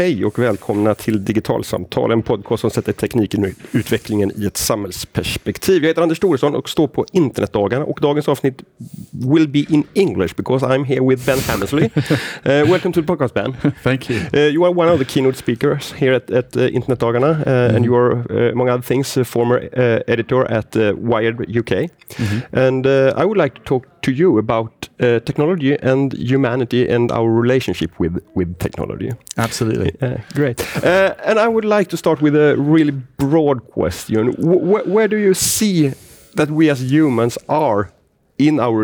Hej och välkomna till Digitalsamtal, en podcast som sätter tekniken och utvecklingen i ett samhällsperspektiv. Jag heter Anders Thoresson och står på internetdagarna och dagens avsnitt will be in English because I'm here with Ben Hammersley. uh, welcome to the podcast, Ben. Thank you. Uh, you are one of the keynote speakers here at, at uh, Internetdagarna uh, mm-hmm. and you are, among other things, a former editor at Wired UK. Mm-hmm. And I would like to talk to you about technology and humanity and our relationship with, with technology. Absolutely. great. Uh, and I would like to start with a really broad question. W where do you see that we as humans are in our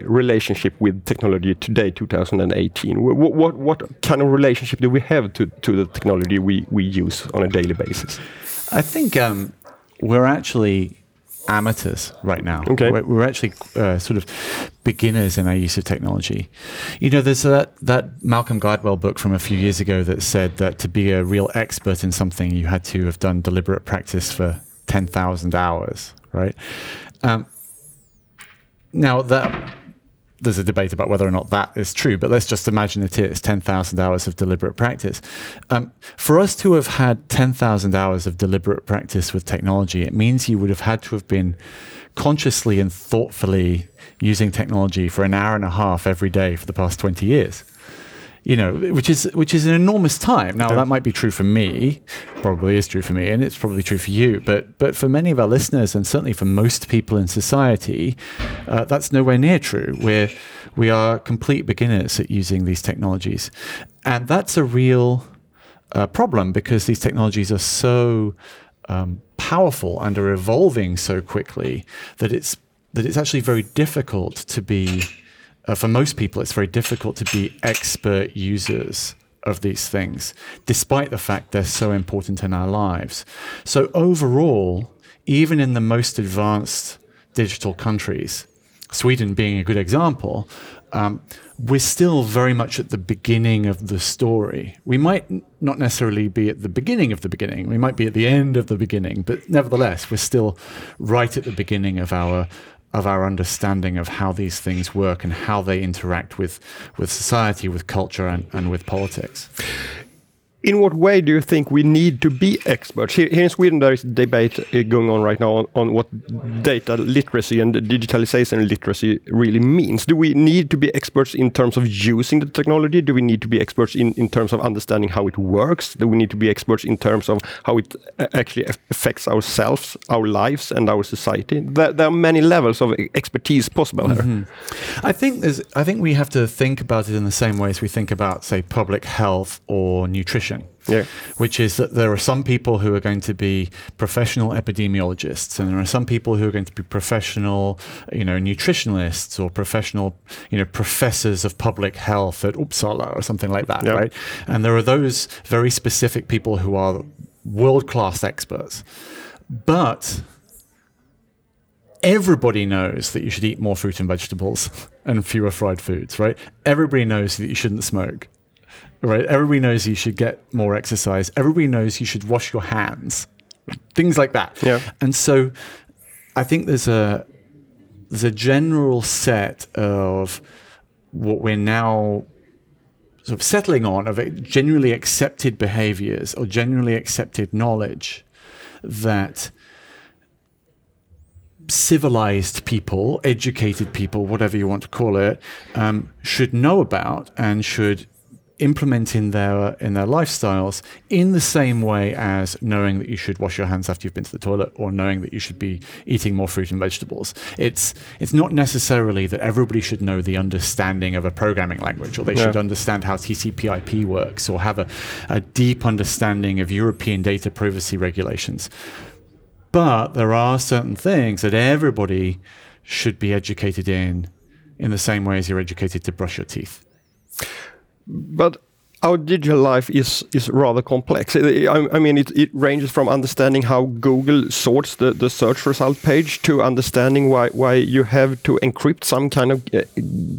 relationship with technology today, 2018? What, what, what kind of relationship do we have to, to the technology we, we use on a daily basis? I think um, we're actually amateurs right now. Okay. We're, we're actually uh, sort of beginners in our use of technology. You know, there's that, that Malcolm Gladwell book from a few years ago that said that to be a real expert in something, you had to have done deliberate practice for 10,000 hours, right? Um, now, that there's a debate about whether or not that is true, but let's just imagine it is 10,000 hours of deliberate practice. Um, for us to have had 10,000 hours of deliberate practice with technology, it means you would have had to have been consciously and thoughtfully using technology for an hour and a half every day for the past 20 years you know, which is which is an enormous time. Now that might be true for me, probably is true for me, and it's probably true for you. But but for many of our listeners, and certainly for most people in society, uh, that's nowhere near true. We're we are complete beginners at using these technologies, and that's a real uh, problem because these technologies are so um, powerful and are evolving so quickly that it's that it's actually very difficult to be uh, for most people, it's very difficult to be expert users of these things, despite the fact they're so important in our lives. So, overall, even in the most advanced digital countries, Sweden being a good example, um, we're still very much at the beginning of the story. We might not necessarily be at the beginning of the beginning, we might be at the end of the beginning, but nevertheless, we're still right at the beginning of our of our understanding of how these things work and how they interact with, with society, with culture, and, and with politics in what way do you think we need to be experts? Here, here in Sweden, there is debate uh, going on right now on, on, what data literacy and digitalization literacy really means. Do we need to be experts in terms of using the technology? Do we need to be experts in, in terms of understanding how it works? Do we need to be experts in terms of how it uh, actually affects ourselves, our lives, and our society? There, there are many levels of expertise possible mm -hmm. here. I think there's. I think we have to think about it in the same way as we think about, say, public health or nutrition yeah. which is that there are some people who are going to be professional epidemiologists, and there are some people who are going to be professional, you know, nutritionalists or professional, you know, professors of public health at Uppsala or something like that, yeah. right? And there are those very specific people who are world-class experts, but everybody knows that you should eat more fruit and vegetables and fewer fried foods, right? Everybody knows that you shouldn't smoke right? Everybody knows you should get more exercise. Everybody knows you should wash your hands, things like that. Yeah. And so, I think there's a there's a general set of what we're now sort of settling on of generally accepted behaviors or generally accepted knowledge that civilized people, educated people, whatever you want to call it, um, should know about and should implement in their in their lifestyles in the same way as knowing that you should wash your hands after you've been to the toilet or knowing that you should be eating more fruit and vegetables. It's it's not necessarily that everybody should know the understanding of a programming language or they yeah. should understand how TCP/IP works or have a, a deep understanding of European data privacy regulations. But there are certain things that everybody should be educated in in the same way as you're educated to brush your teeth but our digital life is is rather complex. I, I mean, it, it, ranges from understanding how Google sorts the, the search result page to understanding why why you have to encrypt some kind of uh,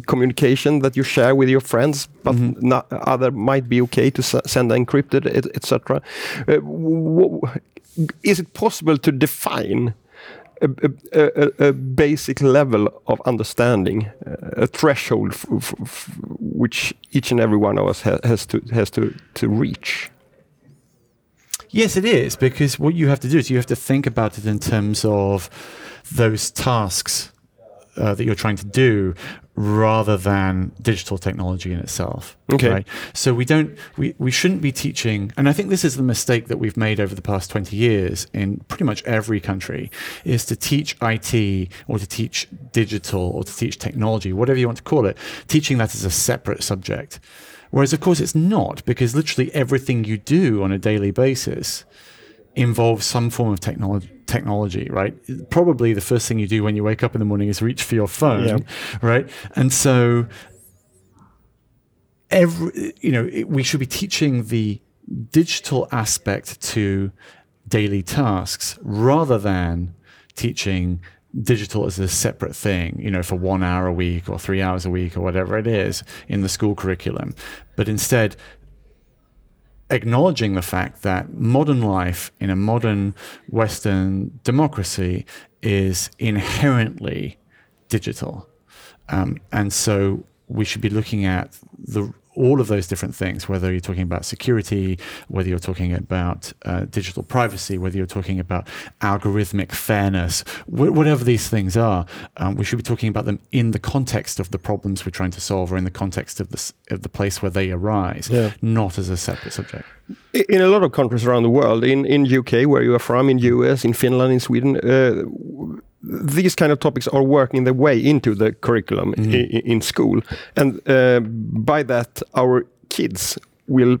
communication that you share with your friends, but mm -hmm. other might be okay to send encrypted, etc. Et uh, is it possible to define a, a, a, basic level of understanding, uh, a threshold which each and every one of us ha has to has to to reach. Yes, it is because what you have to do is you have to think about it in terms of those tasks uh, that you're trying to do rather than digital technology in itself. Okay. Right? So we don't we, we shouldn't be teaching and I think this is the mistake that we've made over the past 20 years in pretty much every country is to teach IT or to teach digital or to teach technology, whatever you want to call it, teaching that as a separate subject. Whereas of course it's not because literally everything you do on a daily basis involves some form of technology technology, right? Probably the first thing you do when you wake up in the morning is reach for your phone, Yeah. right? And so every you know, it, we should be teaching the digital aspect to daily tasks rather than teaching digital as a separate thing, you know, for one hour a week or three hours a week or whatever it is in the school curriculum. But instead, acknowledging the fact that modern life in a modern Western democracy is inherently digital. Um, and so we should be looking at the all of those different things, whether you're talking about security, whether you're talking about uh, digital privacy, whether you're talking about algorithmic fairness, wh- whatever these things are, um, we should be talking about them in the context of the problems we're trying to solve or in the context of the, of the place where they arise, Yeah. not as a separate subject. In a lot of countries around the world, in in UK where you are from, in US, in Finland, in Sweden, uh, these kind of topics are working their way into the curriculum Mm-hmm. i- in school, and uh, by that, our kids will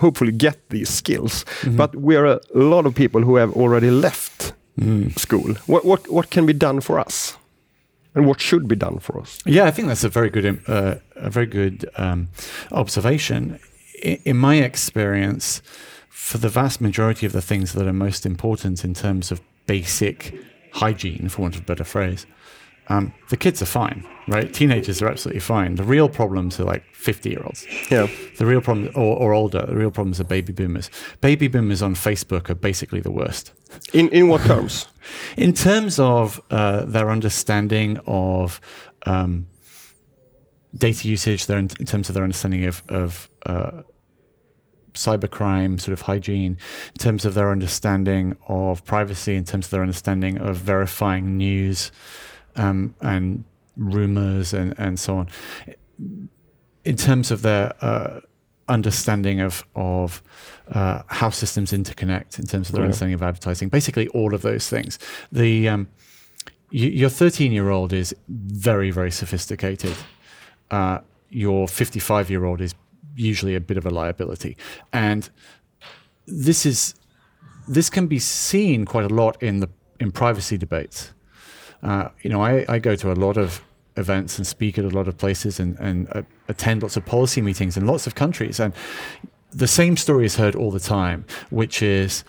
hopefully get these skills. Mm-hmm. But we are a lot of people who have already left Mm. school. What what what can be done for us, and what should be done for us? Yeah, I think that's a very good, uh, a very good um, observation. In, in my experience, for the vast majority of the things that are most important in terms of basic hygiene, for want of a better phrase, um, the kids are fine, right? Teenagers are absolutely fine. The real problems are like fifty-year-olds. Yeah, The real problem, or, or older, the real problems are baby boomers. Baby boomers on Facebook are basically the worst. in in what terms? In terms of uh, their understanding of um, data usage, their in, in terms of their understanding of, of uh, cybercrime, sort of hygiene, in terms of their understanding of privacy, in terms of their understanding of verifying news um, and rumors and, and so on, in terms of their uh, understanding of of uh, how systems interconnect, in terms of their Yeah. understanding of advertising, basically all of those things. The um, your 13 year old is very very sophisticated. Uh, your 55 year old is usually a bit of a liability, and this is this can be seen quite a lot in the in privacy debates. Uh, you know, I, I go to a lot of events and speak at a lot of places and, and uh, attend lots of policy meetings in lots of countries. And the same story is heard all the time, which is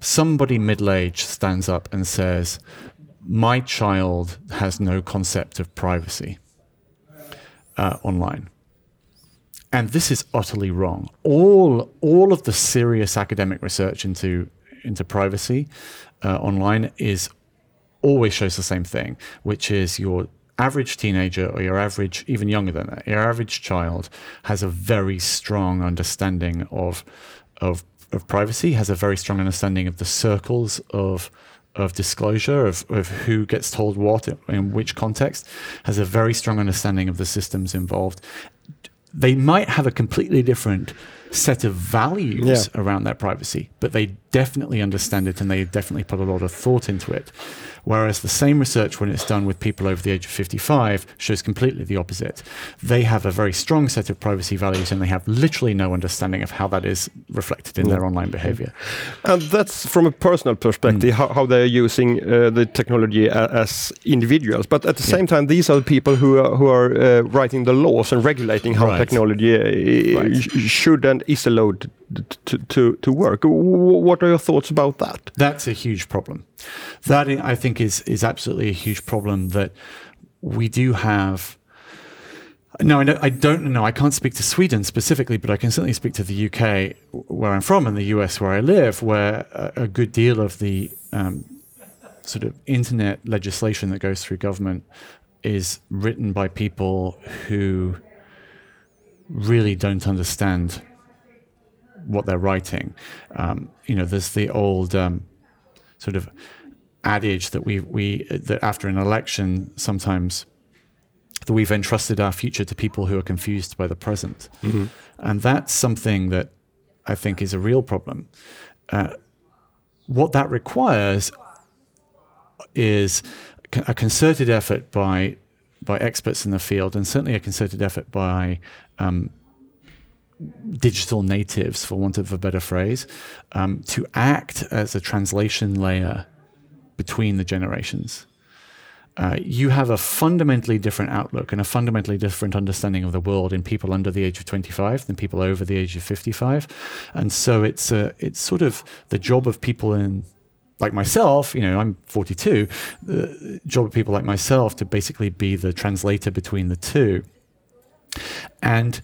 somebody middle aged stands up and says, My child has no concept of privacy uh, online. And this is utterly wrong. All, all of the serious academic research into, into privacy uh, online is always shows the same thing, which is your average teenager or your average, even younger than that, your average child has a very strong understanding of of of privacy, has a very strong understanding of the circles of of disclosure of, of who gets told what in which context, has a very strong understanding of the systems involved. They might have a completely different set of values Yeah. around their privacy, but they definitely understand it and they definitely put a lot of thought into it. Whereas the same research, when it's done with people over the age of 55, shows completely the opposite. They have a very strong set of privacy values and they have literally no understanding of how that is reflected in their online behavior. And that's from a personal perspective, how, how they're using uh, the technology as individuals. But at the Yeah. same time, these are the people who are, who are uh, writing the laws and regulating how Right. technology uh, Right. should and is allowed to, to, to work. What are your thoughts about that? That's a huge problem. That I think is is absolutely a huge problem that we do have. No, I don't, know. I can't speak to Sweden specifically, but I can certainly speak to the UK, where I'm from, and the US, where I live, where a good deal of the um, sort of internet legislation that goes through government is written by people who really don't understand what they're writing. Um, you know, there's the old um, sort of adage that we we that after an election sometimes that we've entrusted our future to people who are confused by the present, mm-hmm. and that's something that I think is a real problem. Uh, what that requires is a concerted effort by by experts in the field, and certainly a concerted effort by um, digital natives, for want of a better phrase, um, to act as a translation layer between the generations. Uh, you have a fundamentally different outlook and a fundamentally different understanding of the world in people under the age of 25 than people over the age of 55. And so it's, uh, it's sort of the job of people in like myself, you know, I'm 42, the job of people like myself to basically be the translator between the two. And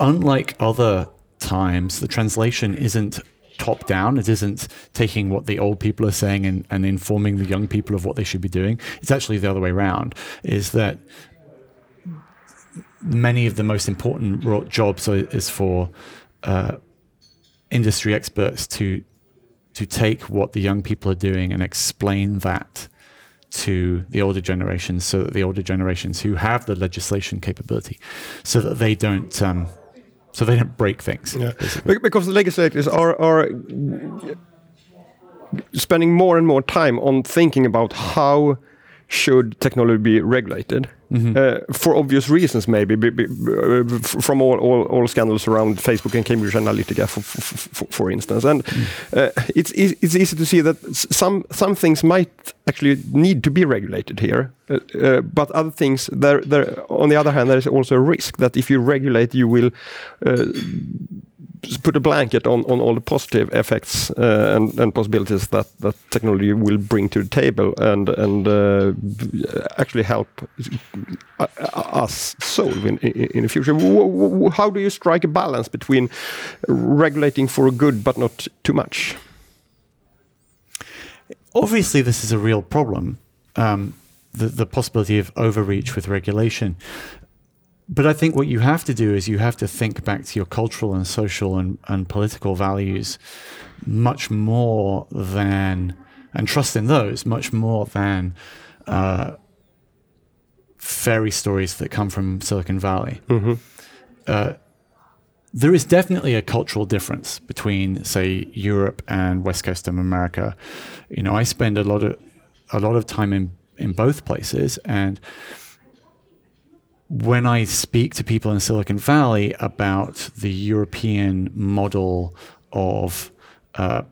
unlike other times, the translation isn't top down. It isn't taking what the old people are saying and, and informing the young people of what they should be doing. It's actually the other way around, is that many of the most important jobs are, is for uh, industry experts to to take what the young people are doing and explain that to the older generations so that the older generations who have the legislation capability so that they don't um, so they don't break things yeah. because the legislators are are spending more and more time on thinking about how should technology be regulated Mm-hmm. Uh, for obvious reasons, maybe b- from all, all, all, scandals around Facebook and Cambridge Analytica, for, for, for instance. And mm. uh, it's, it's easy to see that some some things might actually need to be regulated here, uh, uh, but other things, there, there, on the other hand, there is also a risk that if you regulate, you will uh, put a blanket on, all the positive effects uh, and, possibilities that, technology will bring to the table and uh, actually help uh, us solve in, the future. How do you strike a balance between regulating for good but not too much? Obviously, this is a real problem. Um, the possibility of overreach with regulation. But I think what you have to do is you have to think back to your cultural and social and, and political values much more than, and trust in those much more than uh, fairy stories that come from Silicon Valley. Mm-hmm. Uh, there is definitely a cultural difference between, say, Europe and West Coast of America. You know, I spend a lot of a lot of time in in both places, and when I speak to people in Silicon Valley about the European model of uh,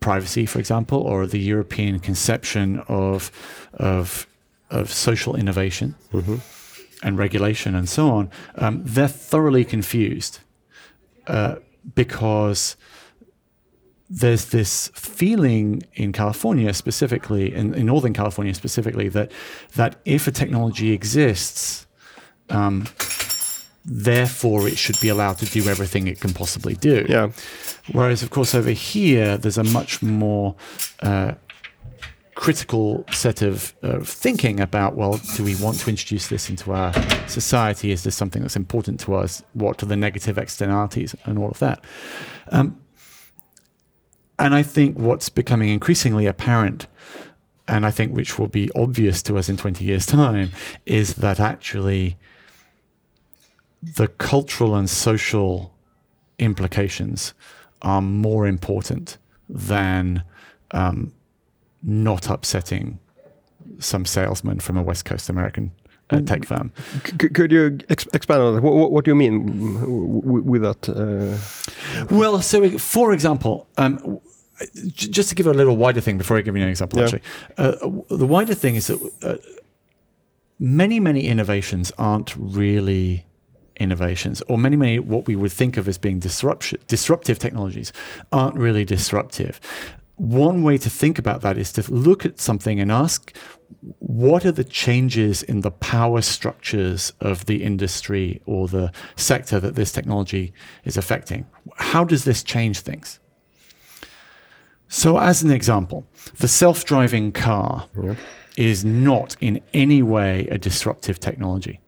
privacy, for example, or the European conception of of of social innovation mm-hmm. and regulation and so on, um, they're thoroughly confused uh, because there's this feeling in California specifically, in, in Northern California specifically, that that if a technology exists um, therefore, it should be allowed to do everything it can possibly do. Yeah. Whereas, of course, over here, there's a much more uh, critical set of, thinking about well, do we want to introduce this into our society? Is this something that's important to us? What are the negative externalities and all of that? Um, and I think what's becoming increasingly apparent, and I think which will be obvious to us in 20 years' time, is that actually the cultural and social implications are more important than um, not upsetting some salesman from a West Coast American uh, tech firm. C- could you ex- expand on that? What, what, do you mean with that? Uh... Well, so for example, um, just to give a little wider thing before I give you an example, yeah. actually, uh, the wider thing is that uh, many, many innovations aren't really innovations, or many, many what we would think of as being disruptive technologies, aren't really disruptive. One way to think about that is to look at something and ask what are the changes in the power structures of the industry or the sector that this technology is affecting? How does this change things? So, as an example, the self driving car yeah. is not in any way a disruptive technology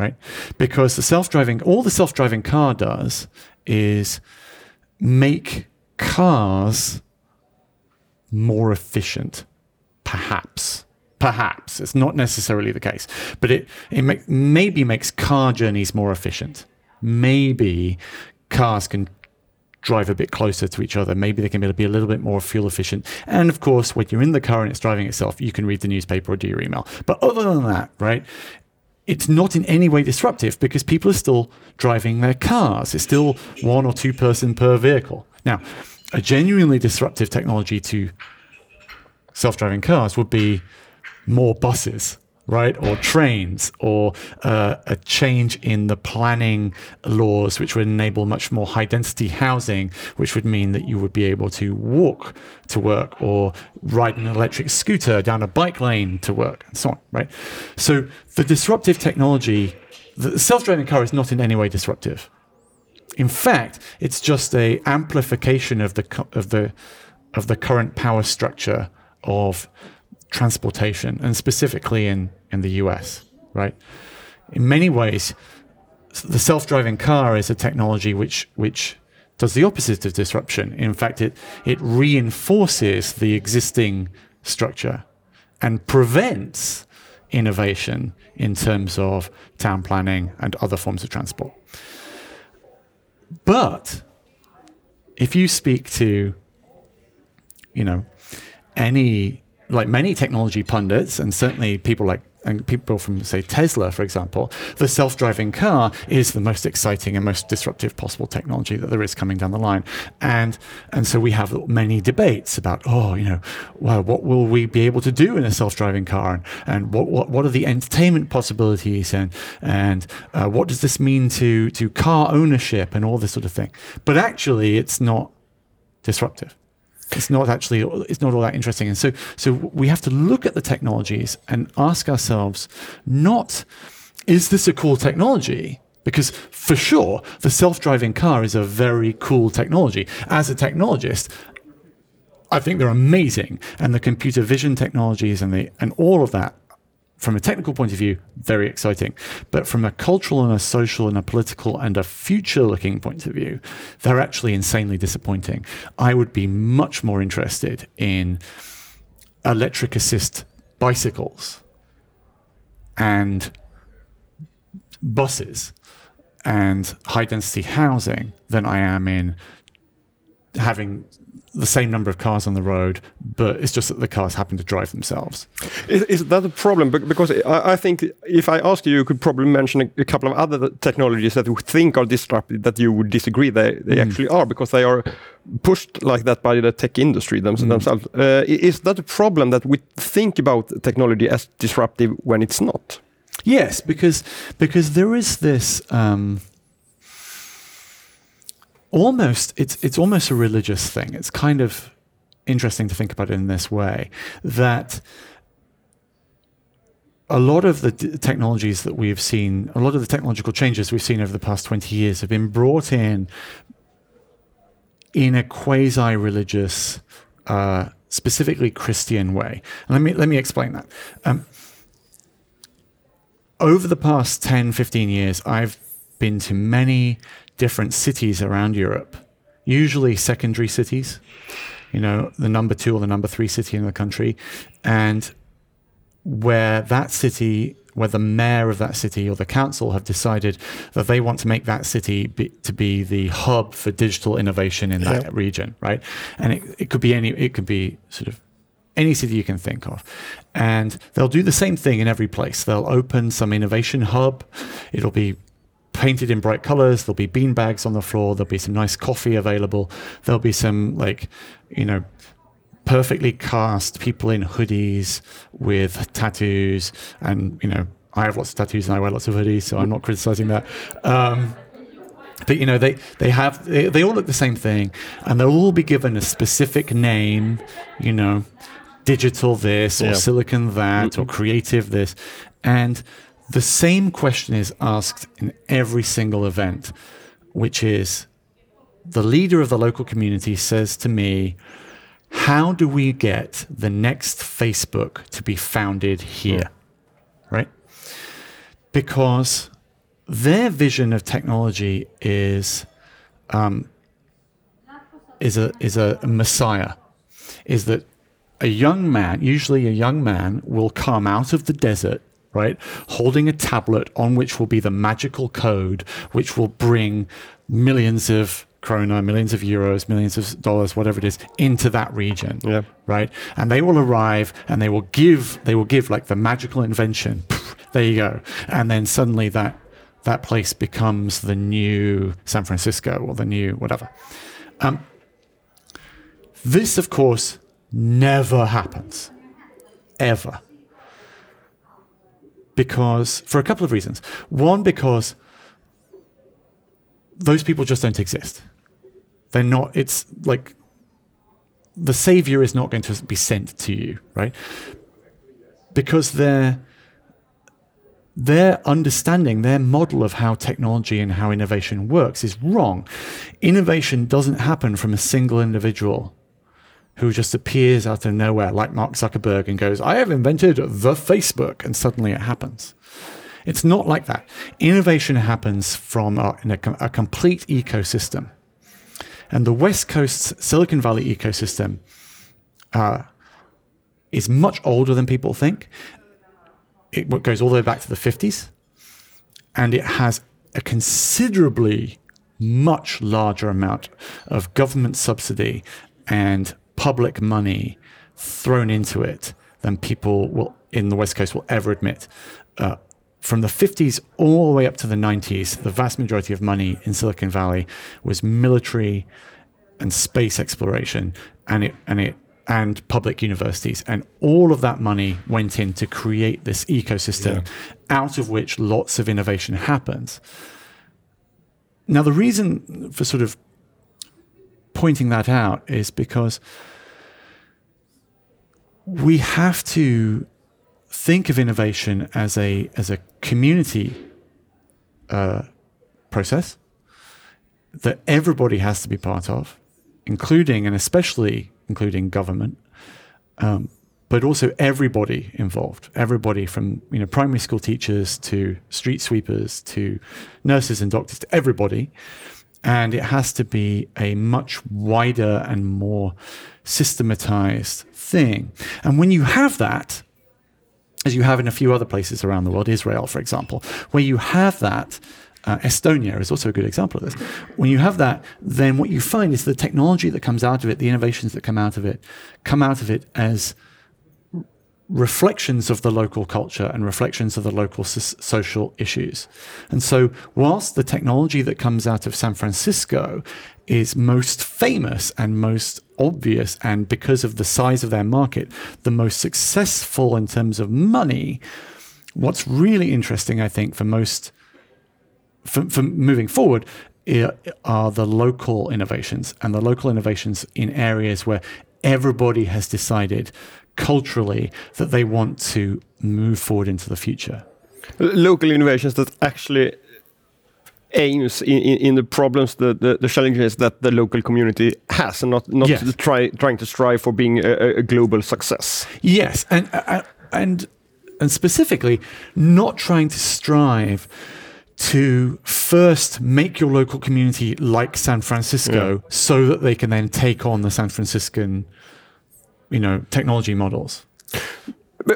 right? Because the self-driving, all the self-driving car does is make cars more efficient, perhaps. Perhaps it's not necessarily the case, but it it make, maybe makes car journeys more efficient. Maybe cars can drive a bit closer to each other. Maybe they can be a little bit more fuel efficient. And of course, when you're in the car and it's driving itself, you can read the newspaper or do your email. But other than that, right, it's not in any way disruptive because people are still driving their cars. It's still one or two person per vehicle. Now, a genuinely disruptive technology to self driving cars would be more buses right? Or trains, or uh, a change in the planning laws, which would enable much more high density housing, which would mean that you would be able to walk to work or ride an electric scooter down a bike lane to work, and so on, right? So the disruptive technology, the self driving car is not in any way disruptive. In fact, it's just a amplification of the of the of the current power structure of transportation, and specifically in, in the US, right? In many ways, the self-driving car is a technology which which does the opposite of disruption. In fact, it it reinforces the existing structure and prevents innovation in terms of town planning and other forms of transport. But if you speak to, you know, any like many technology pundits, and certainly people like and people from say Tesla, for example, the self-driving car is the most exciting and most disruptive possible technology that there is coming down the line. And and so we have many debates about, oh, you know, well, what will we be able to do in a self-driving car, and, and what, what what are the entertainment possibilities, and and uh, what does this mean to to car ownership and all this sort of thing. But actually, it's not disruptive it's not actually it's not all that interesting. And so so we have to look at the technologies and ask ourselves not is this a cool technology? Because for sure the self-driving car is a very cool technology. As a technologist I think they're amazing. And the computer vision technologies and the and all of that from a technical point of view, very exciting. But from a cultural and a social and a political and a future looking point of view, they're actually insanely disappointing. I would be much more interested in electric assist bicycles and buses and high density housing than I am in having the same number of cars on the road, but it's just that the cars happen to drive themselves. Is, is that a problem? Because I, I, think if I ask you, you could probably mention a, a, couple of other technologies that you think are disruptive that you would disagree they, they mm. actually are because they are pushed like that by the tech industry them, mm. themselves. Uh, is that a problem that we think about technology as disruptive when it's not? Yes, because because there is this. Um, almost it's it's almost a religious thing. It's kind of interesting to think about it in this way that a lot of the technologies that we've seen, a lot of the technological changes we've seen over the past 20 years have been brought in in a quasi religious, uh, specifically Christian way. Let me, let me explain that. Um, over the past 10, 15 years, I've been to many different cities around Europe, usually secondary cities, you know, the number two or the number three city in the country, and where that city, where the mayor of that city or the council have decided that they want to make that city be, to be the hub for digital innovation in that yeah. region, right? And it, it could be any, it could be sort of any city you can think of. And they'll do the same thing in every place. They'll open some innovation hub. It'll be painted in bright colors. There'll be bean bags on the floor. There'll be some nice coffee available. There'll be some like, you know, perfectly cast people in hoodies with tattoos. And, you know, I have lots of tattoos and I wear lots of hoodies, so I'm not criticizing that. Um, but you know they they have they, they all look the same thing and they'll all be given a specific name you know digital this or yeah. silicon that mm-hmm. or creative this and the same question is asked in every single event, which is the leader of the local community says to me, How do we get the next Facebook to be founded here? Right? Because their vision of technology is um, is a is a messiah, is that a young man, usually a young man, will come out of the desert, right, holding a tablet on which will be the magical code, which will bring millions of krona, millions of euros, millions of dollars, whatever it is, into that region. Yeah. Right. And they will arrive and they will give they will give like the magical invention. There you go. And then suddenly that that place becomes the new San Francisco or the new whatever. Um, this, of course, never happens. Ever. Because, for a couple of reasons. One, because those people just don't exist. They're not, it's like the savior is not going to be sent to you, right? Because their their understanding, their model of how technology and how innovation works is wrong. Innovation doesn't happen from a single individual who just appears out of nowhere, like Mark Zuckerberg, and goes, I have invented the Facebook, and suddenly it happens. It's not like that. Innovation happens from a, a complete ecosystem. And the West Coast Silicon Valley ecosystem uh, is much older than people think. It goes all the way back to the 50s, and it has a considerably much larger amount of government subsidy and public money thrown into it than people will in the West Coast will ever admit. Uh, from the 50s all the way up to the 90s, the vast majority of money in Silicon Valley was military and space exploration, and it and it and public universities, and all of that money went in to create this ecosystem, yeah. out of which lots of innovation happens. Now, the reason for sort of pointing that out is because we have to think of innovation as a as a community uh, process that everybody has to be part of, including and especially including government, um, but also everybody involved. Everybody from you know primary school teachers to street sweepers to nurses and doctors to everybody, and it has to be a much wider and more systematized thing. And when you have that, as you have in a few other places around the world, Israel, for example, where you have that, uh, Estonia is also a good example of this. When you have that, then what you find is the technology that comes out of it, the innovations that come out of it, come out of it as reflections of the local culture and reflections of the local so- social issues. And so, whilst the technology that comes out of San Francisco is most famous and most obvious, and because of the size of their market, the most successful in terms of money, what's really interesting, I think, for most, for, for moving forward, are the local innovations and the local innovations in areas where everybody has decided culturally that they want to move forward into the future. Local innovations that actually aims in, in, in the problems, the, the, the, challenges that the local community has, and not not yes. to try trying to strive for being a, a global success. Yes, and uh, and and specifically, not trying to strive to first make your local community like San Francisco, yeah. so that they can then take on the San Franciscan you know technology models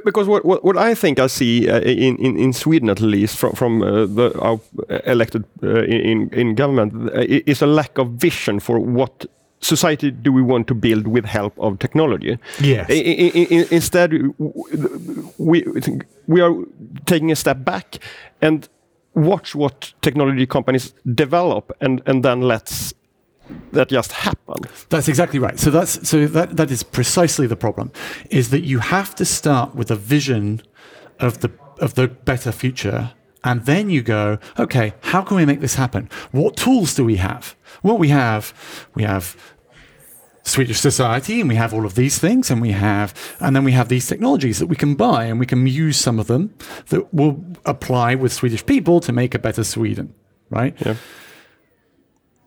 because what, what, what I think I see uh, in, in, in Sweden at least from from uh, the our elected uh, in in government uh, is a lack of vision for what society do we want to build with help of technology. Yes. I, I, instead, we we are taking a step back and watch what technology companies develop and and then let's that just happen. That's exactly right. So that's so that that is precisely the problem is that you have to start with a vision of the of the better future and then you go, okay, how can we make this happen? What tools do we have? Well, we have we have Swedish society and we have all of these things and we have and then we have these technologies that we can buy and we can use some of them that will apply with Swedish people to make a better Sweden, right? Yeah.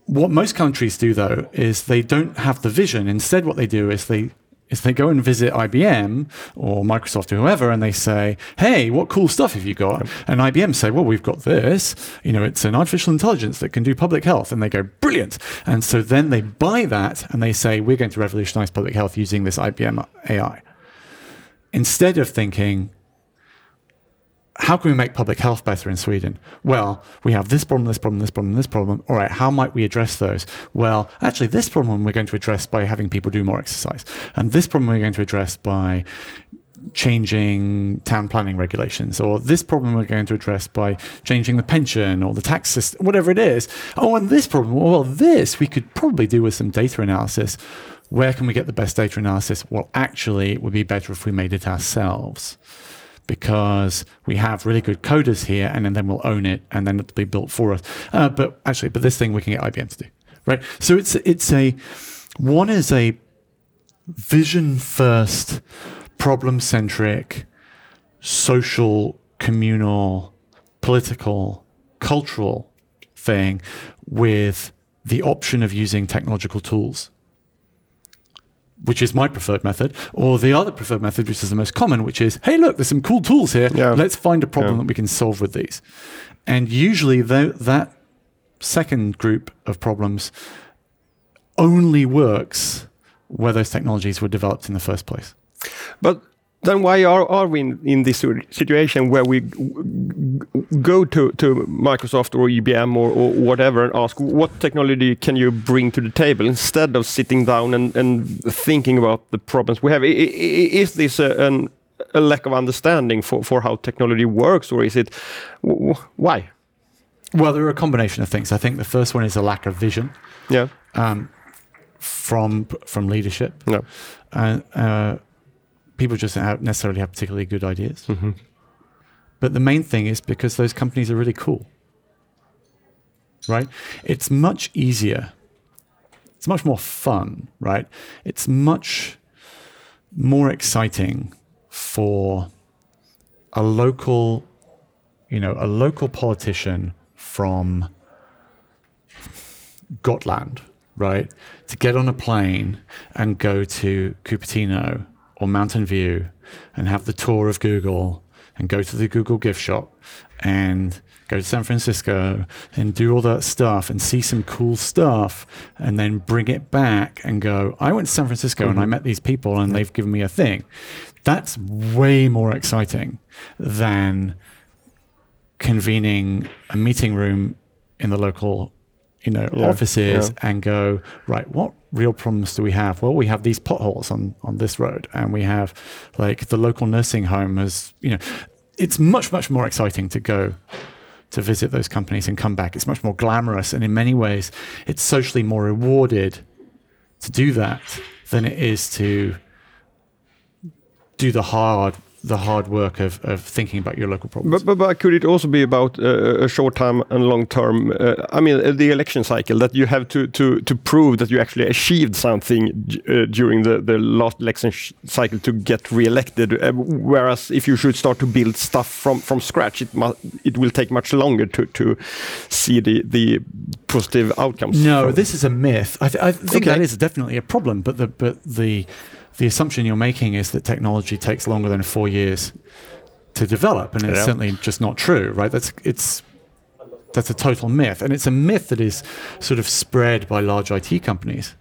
What most countries do, though, is they don't have the vision. Instead, what they do is they is they go and visit IBM or Microsoft or whoever, and they say, "Hey, what cool stuff have you got?" And IBM say, "Well, we've got this. You know, it's an artificial intelligence that can do public health." And they go, "Brilliant!" And so then they buy that and they say, "We're going to revolutionize public health using this IBM AI." Instead of thinking, how can we make public health better in Sweden? Well, we have this problem, this problem, this problem, this problem. All right, how might we address those? Well, actually, this problem we're going to address by having people do more exercise. And this problem we're going to address by changing town planning regulations, or this problem we're going to address by changing the pension or the tax system, whatever it is. Oh, and this problem, well, this we could probably do with some data analysis. Where can we get the best data analysis? Well, actually, it would be better if we made it ourselves because we have really good coders here, and then we'll own it, and then it'll be built for us. Uh, but actually, but this thing we can get IBM to do, right? So it's it's a one is a vision first, problem centric, social, communal, political, cultural thing with the option of using technological tools which is my preferred method, or the other preferred method, which is the most common, which is, hey, look, there's some cool tools here. Yeah. Let's find a problem Yeah. that we can solve with these. And usually, tho- that second group of problems only works where those technologies were developed in the first place. But then why are, are we in, in this situation where we go to, to Microsoft or IBM or, or whatever and ask what technology can you bring to the table instead of sitting down and, and thinking about the problems we have? Is this a, an, a lack of understanding for, for how technology works or is it why? Well, there are a combination of things. I think the first one is a lack of vision Yeah. um, from from leadership. No. uh, uh, people just don't necessarily have particularly good ideas. Mm-hmm. But the main thing is because those companies are really cool, right? It's much easier. It's much more fun, right? It's much more exciting for a local, you know, a local politician from Gotland, right, to get on a plane and go to Cupertino or Mountain View and have the tour of Google and go to the Google gift shop and go to San Francisco and do all that stuff and see some cool stuff and then bring it back and go, I went to San Francisco and I mm-hmm. met these people and they've given me a thing. That's way more exciting than convening a meeting room in the local you know Yeah, offices yeah. and go right what real problems do we have? Well we have these potholes on on this road and we have like the local nursing home has you know it's much much more exciting to go to visit those companies and come back. It's much more glamorous and in many ways it's socially more rewarded to do that than it is to do the hard the hard work of, of thinking about your local problems But, but, but could it also be about uh, a short term and long term? Uh, I mean, uh, the election cycle that you have to to to prove that you actually achieved something uh, during the the last election sh- cycle to get re-elected. Uh, whereas if you should start to build stuff from from scratch, it mu- it will take much longer to to see the the positive outcomes. No, from- this is a myth. I, th- I think Okay. that is definitely a problem. But the but the the assumption you're making is that technology takes longer than four years to develop, and it's Yeah. certainly just not true, right? That's it's that's a total myth, and it's a myth that is sort of spread by large IT companies,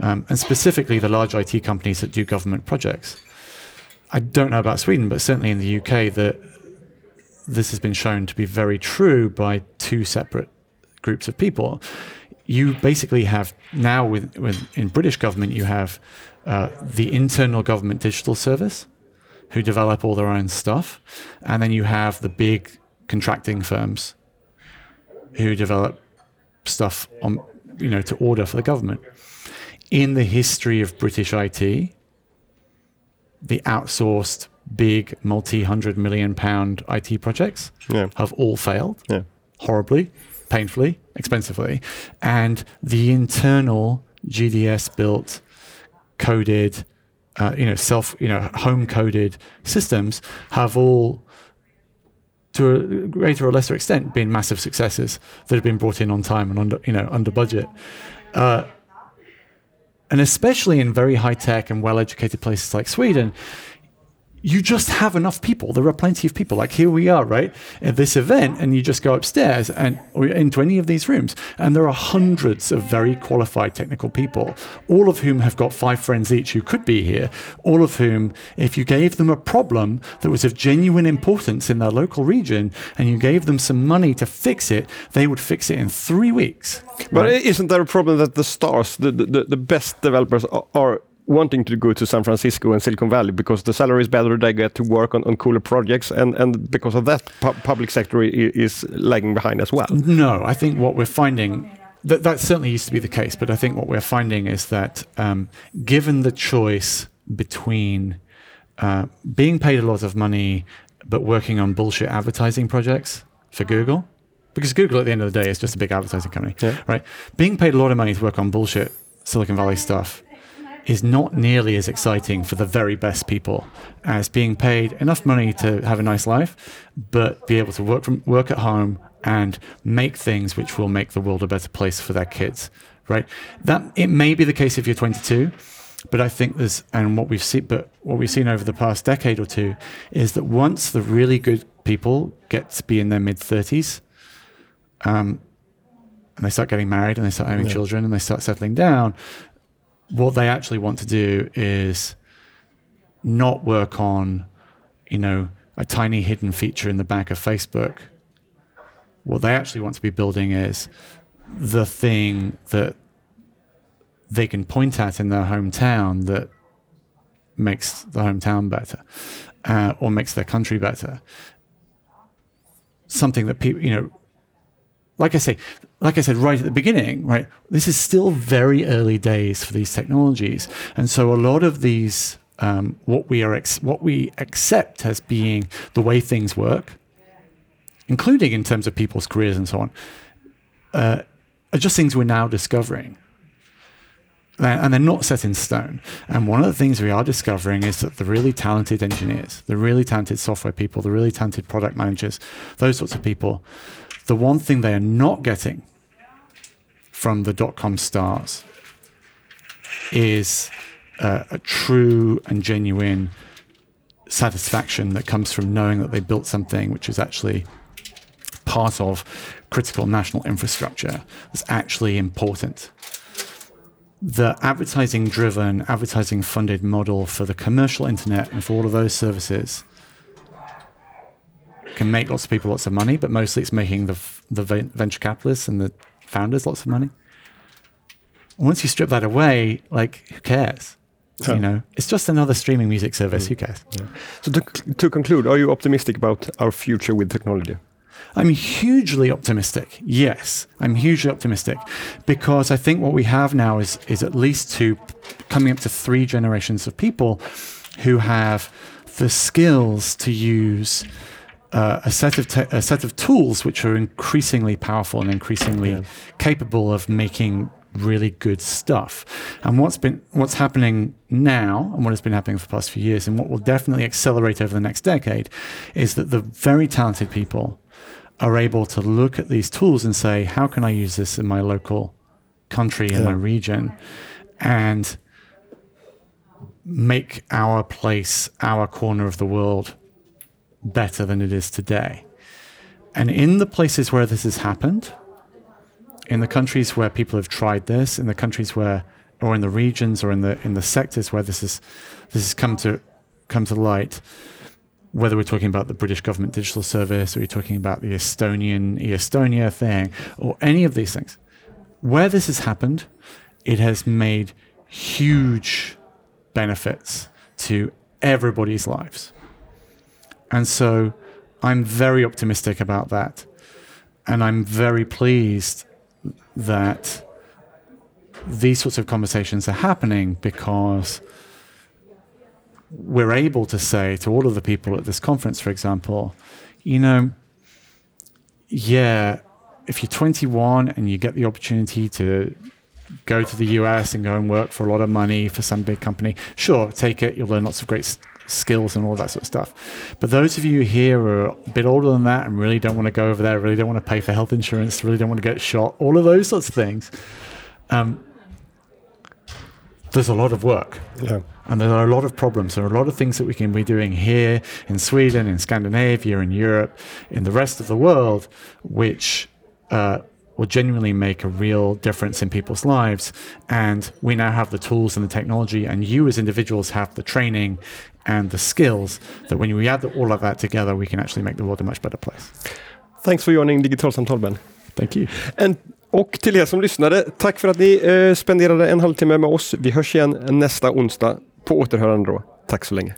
um, and specifically the large IT companies that do government projects. I don't know about Sweden, but certainly in the UK, that this has been shown to be very true by two separate groups of people. You basically have now with, with in British government you have uh, the internal government digital service, who develop all their own stuff, and then you have the big contracting firms who develop stuff on you know to order for the government. In the history of British IT, the outsourced big multi-hundred million pound IT projects Yeah. have all failed Yeah. horribly, painfully, expensively, and the internal GDS built, coded, uh, you know, self, you know, home coded systems have all, to a greater or lesser extent, been massive successes that have been brought in on time and under, you know, under budget. Uh, And especially in very high tech and well educated places like Sweden, you just have enough people. There are plenty of people. Like here we are, right, at this event, and you just go upstairs and or into any of these rooms, and there are hundreds of very qualified technical people, all of whom have got five friends each who could be here. All of whom, if you gave them a problem that was of genuine importance in their local region, and you gave them some money to fix it, they would fix it in three weeks. But right? isn't there a problem that the stars, the the, the best developers, are, are wanting to go to San Francisco and Silicon Valley because the salary is better, they get to work on, on cooler projects, and, and because of that, pu public sector is lagging behind as well. No, I think what we're finding that that certainly used to be the case, but I think what we're finding is that um, given the choice between uh, being paid a lot of money but working on bullshit advertising projects for Google, because Google at the end of the day is just a big advertising company, yeah. right? Being paid a lot of money to work on bullshit Silicon Valley stuff is not nearly as exciting for the very best people as being paid enough money to have a nice life, but be able to work from work at home and make things which will make the world a better place for their kids. Right? That it may be the case if you're 22, but I think there's and what we've seen, but what we've seen over the past decade or two is that once the really good people get to be in their mid 30s, um, and they start getting married and they start having yeah. children and they start settling down, what they actually want to do is not work on, you know, a tiny hidden feature in the back of Facebook. What they actually want to be building is the thing that they can point at in their hometown that makes the hometown better uh, or makes their country better. Something that people, you know, like I say, like I said right at the beginning, right, this is still very early days for these technologies, and so a lot of these, um, what we are, ex- what we accept as being the way things work, including in terms of people's careers and so on, uh, are just things we're now discovering. And they're not set in stone. And one of the things we are discovering is that the really talented engineers, the really talented software people, the really talented product managers, those sorts of people, the one thing they are not getting from the dot com stars is uh, a true and genuine satisfaction that comes from knowing that they built something which is actually part of critical national infrastructure that's actually important. The advertising driven, advertising funded model for the commercial internet and for all of those services can make lots of people lots of money, but mostly it's making the the venture capitalists and the founders lots of money. Once you strip that away, like who cares? You know, it's just another streaming music service. Mm. Who cares? Yeah. So to, to conclude, are you optimistic about our future with technology? I'm hugely optimistic. Yes, I'm hugely optimistic because I think what we have now is is at least two, coming up to three generations of people who have the skills to use uh, a set of te- a set of tools which are increasingly powerful and increasingly yeah. capable of making really good stuff. And what's been what's happening now, and what has been happening for the past few years, and what will definitely accelerate over the next decade, is that the very talented people are able to look at these tools and say, how can I use this in my local country in yeah. my region, and make our place, our corner of the world better than it is today. And in the places where this has happened, in the countries where people have tried this, in the countries where, or in the regions, or in the in the sectors where this is this has come to come to light, whether we're talking about the British government digital service, or you're talking about the Estonian e-Estonia thing, or any of these things, where this has happened, it has made huge benefits to everybody's lives. And so I'm very optimistic about that. And I'm very pleased that these sorts of conversations are happening because we're able to say to all of the people at this conference, for example, you know, yeah, if you're 21 and you get the opportunity to go to the US and go and work for a lot of money for some big company, sure, take it. You'll learn lots of great skills and all that sort of stuff. But those of you here are a bit older than that and really don't want to go over there, really don't want to pay for health insurance, really don't want to get shot, all of those sorts of things. Um, there's a lot of work. Yeah. And there are a lot of problems. There are a lot of things that we can be doing here in Sweden, in Scandinavia, in Europe, in the rest of the world, which uh, will genuinely make a real difference in people's lives. And we now have the tools and the technology, and you as individuals have the training and the skills that when we add all of that together, we can actually make the world a much better place. Thanks for joining Digitalsamtal Ben. Thank you. And, och till er som lyssnade, tack för att ni eh, spenderade en halvtimme med oss. Vi hörs igen nästa onsdag. På återhörande då. Tack så länge.